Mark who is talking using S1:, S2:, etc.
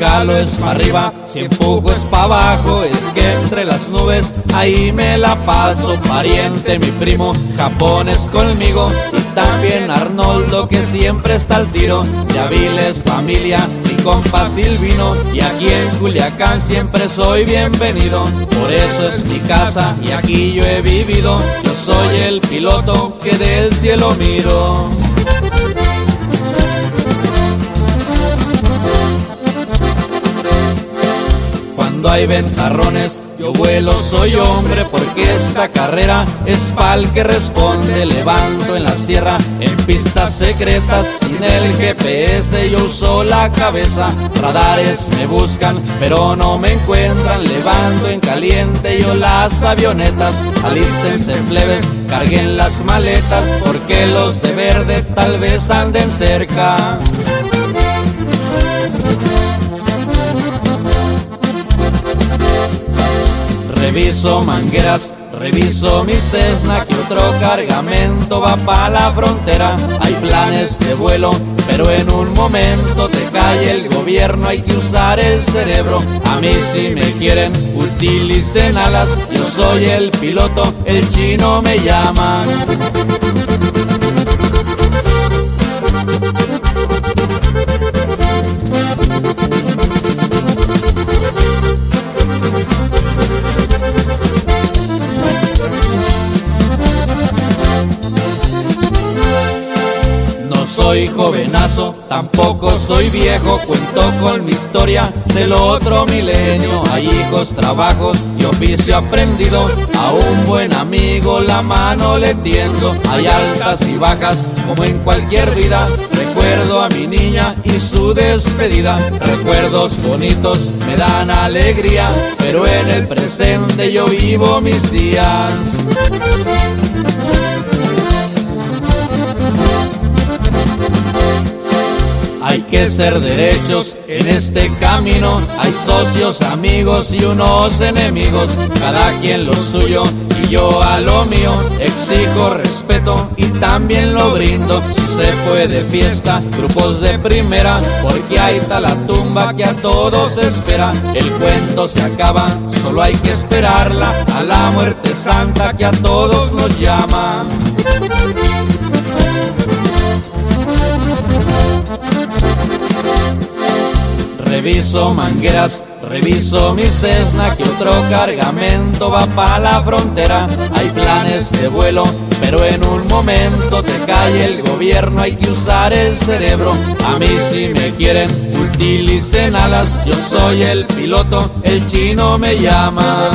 S1: jalo es para arriba, si empujo es para abajo, es que entre las nubes ahí me la paso. Pariente, mi primo, Japón es conmigo y también Arnoldo que siempre está al tiro. Yaviles, familia, mi compa Silvino y aquí en Culiacán siempre soy bienvenido. Por eso es mi casa y aquí yo he vivido. Yo soy el piloto que del cielo miro. Hay ventarrones, yo vuelo, soy hombre, porque esta carrera es pa'l que responde. Levanto en la sierra, en pistas secretas, sin el GPS yo uso la cabeza. Radares me buscan, pero no me encuentran. Levanto en caliente yo las avionetas. Alístense plebes, carguen las maletas, porque los de verde tal vez anden cerca. Reviso mangueras, reviso mi Cessna que otro cargamento va pa' la frontera. Hay planes de vuelo, pero en un momento te cae el gobierno, hay que usar el cerebro. A mí si me quieren, utilicen alas, yo soy el piloto, el chino me llama. Soy jovenazo, tampoco soy viejo, cuento con mi historia del otro milenio. Hay hijos, trabajos y oficio aprendido, a un buen amigo la mano le tiendo. Hay altas y bajas como en cualquier vida, recuerdo a mi niña y su despedida. Recuerdos bonitos me dan alegría, pero en el presente yo vivo mis días. Hay que ser derechos en este camino. Hay socios, amigos y unos enemigos. Cada quien lo suyo y yo a lo mío. Exijo respeto y también lo brindo. Si se puede fiesta, grupos de primera. Porque hay tal la tumba que a todos espera. El cuento se acaba, solo hay que esperarla. A la muerte santa que a todos nos llama. Reviso mangueras, reviso mi Cessna que otro cargamento va pa' la frontera. Hay planes de vuelo, pero en un momento te cae el gobierno, hay que usar el cerebro. A mí si me quieren, utilicen alas, yo soy el piloto, el chino me llama.